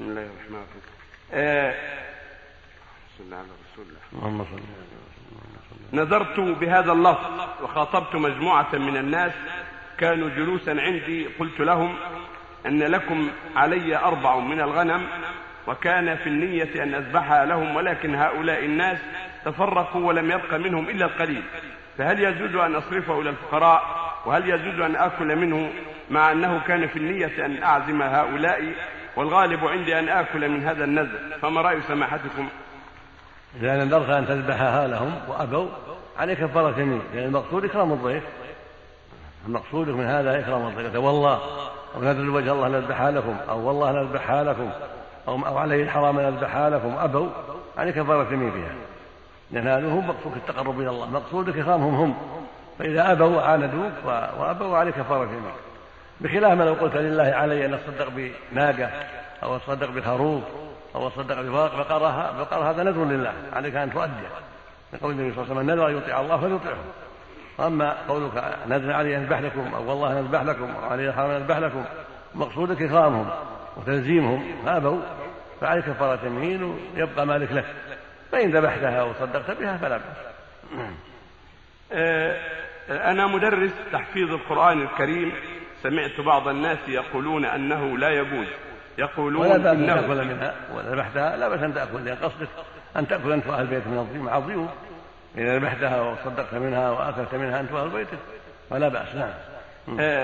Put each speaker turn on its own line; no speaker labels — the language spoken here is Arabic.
بسم الله الرحمن الرحيم. آه، صلى على رسول الله.
اللهم صل
نذرت بهذا اللفظ وخاطبت مجموعة من الناس كانوا جلوسا عندي. قلت لهم أن لكم علي أربع من الغنم وكان في النية أن أذبحها لهم ولكن هؤلاء الناس تفرقوا ولم يبق منهم إلا القليل. فهل يجوز أن أصرفه إلى الفقراء؟ وهل يجوز أن آكل منه؟ مع أنه كان في النية أن أعزم هؤلاء والغالب عندي أن آكل من هذا النذر فما رأي سماحتكم؟
إذا نذرت أن تذبحها لهم وأبوا عليك كفارة يمين لأن المقصود إكرام الضيف. المقصود من هذا إكرام الضيف. والله أو نذر وجه الله نذبحها لكم أو والله نذبحها لكم أو أو عليه الحرام نذبحها لكم أبوا عليك كفارة يمين فيها. لأن هذا هو مقصود التقرب إلى الله مقصودك إكرامهم هم. فإذا أبوا وعاندوك وأبوا عليك كفارة يمين. بخلاف ما لو قلت لله علي أن أتصدق بناقة أو أتصدق بخروف أو أتصدق بفرق بقرها بقر هذا نذر لله عليك أن تؤديه لقول النبي صلى الله عليه وسلم نذر أن يطيع الله فليطيعه واما قولك نذر علي أن اذبح لكم أو والله نذبح لكم أو علي الحرام نذبح لكم مقصودك إكرامهم وتلزيمهم فابوا فعليك كفارة يمين ويبقى مالك لك. فإن ذبحتها وصدقت بها فلا بأس.
آه، أنا مدرس تحفيظ القرآن الكريم سمعت بعض الناس يقولون أنه لا يجوز. يقولون
ولا بأس أن تأكل منها وذبحتها لا بأس أن تأكل لأن قصدك أن تأكل أنت وأهل بيت من الضيوف مع الضيوف إذا ذبحتها وصدقت منها وأكلت منها أنت وأهل بيتك فلا بأس نعم.
آه،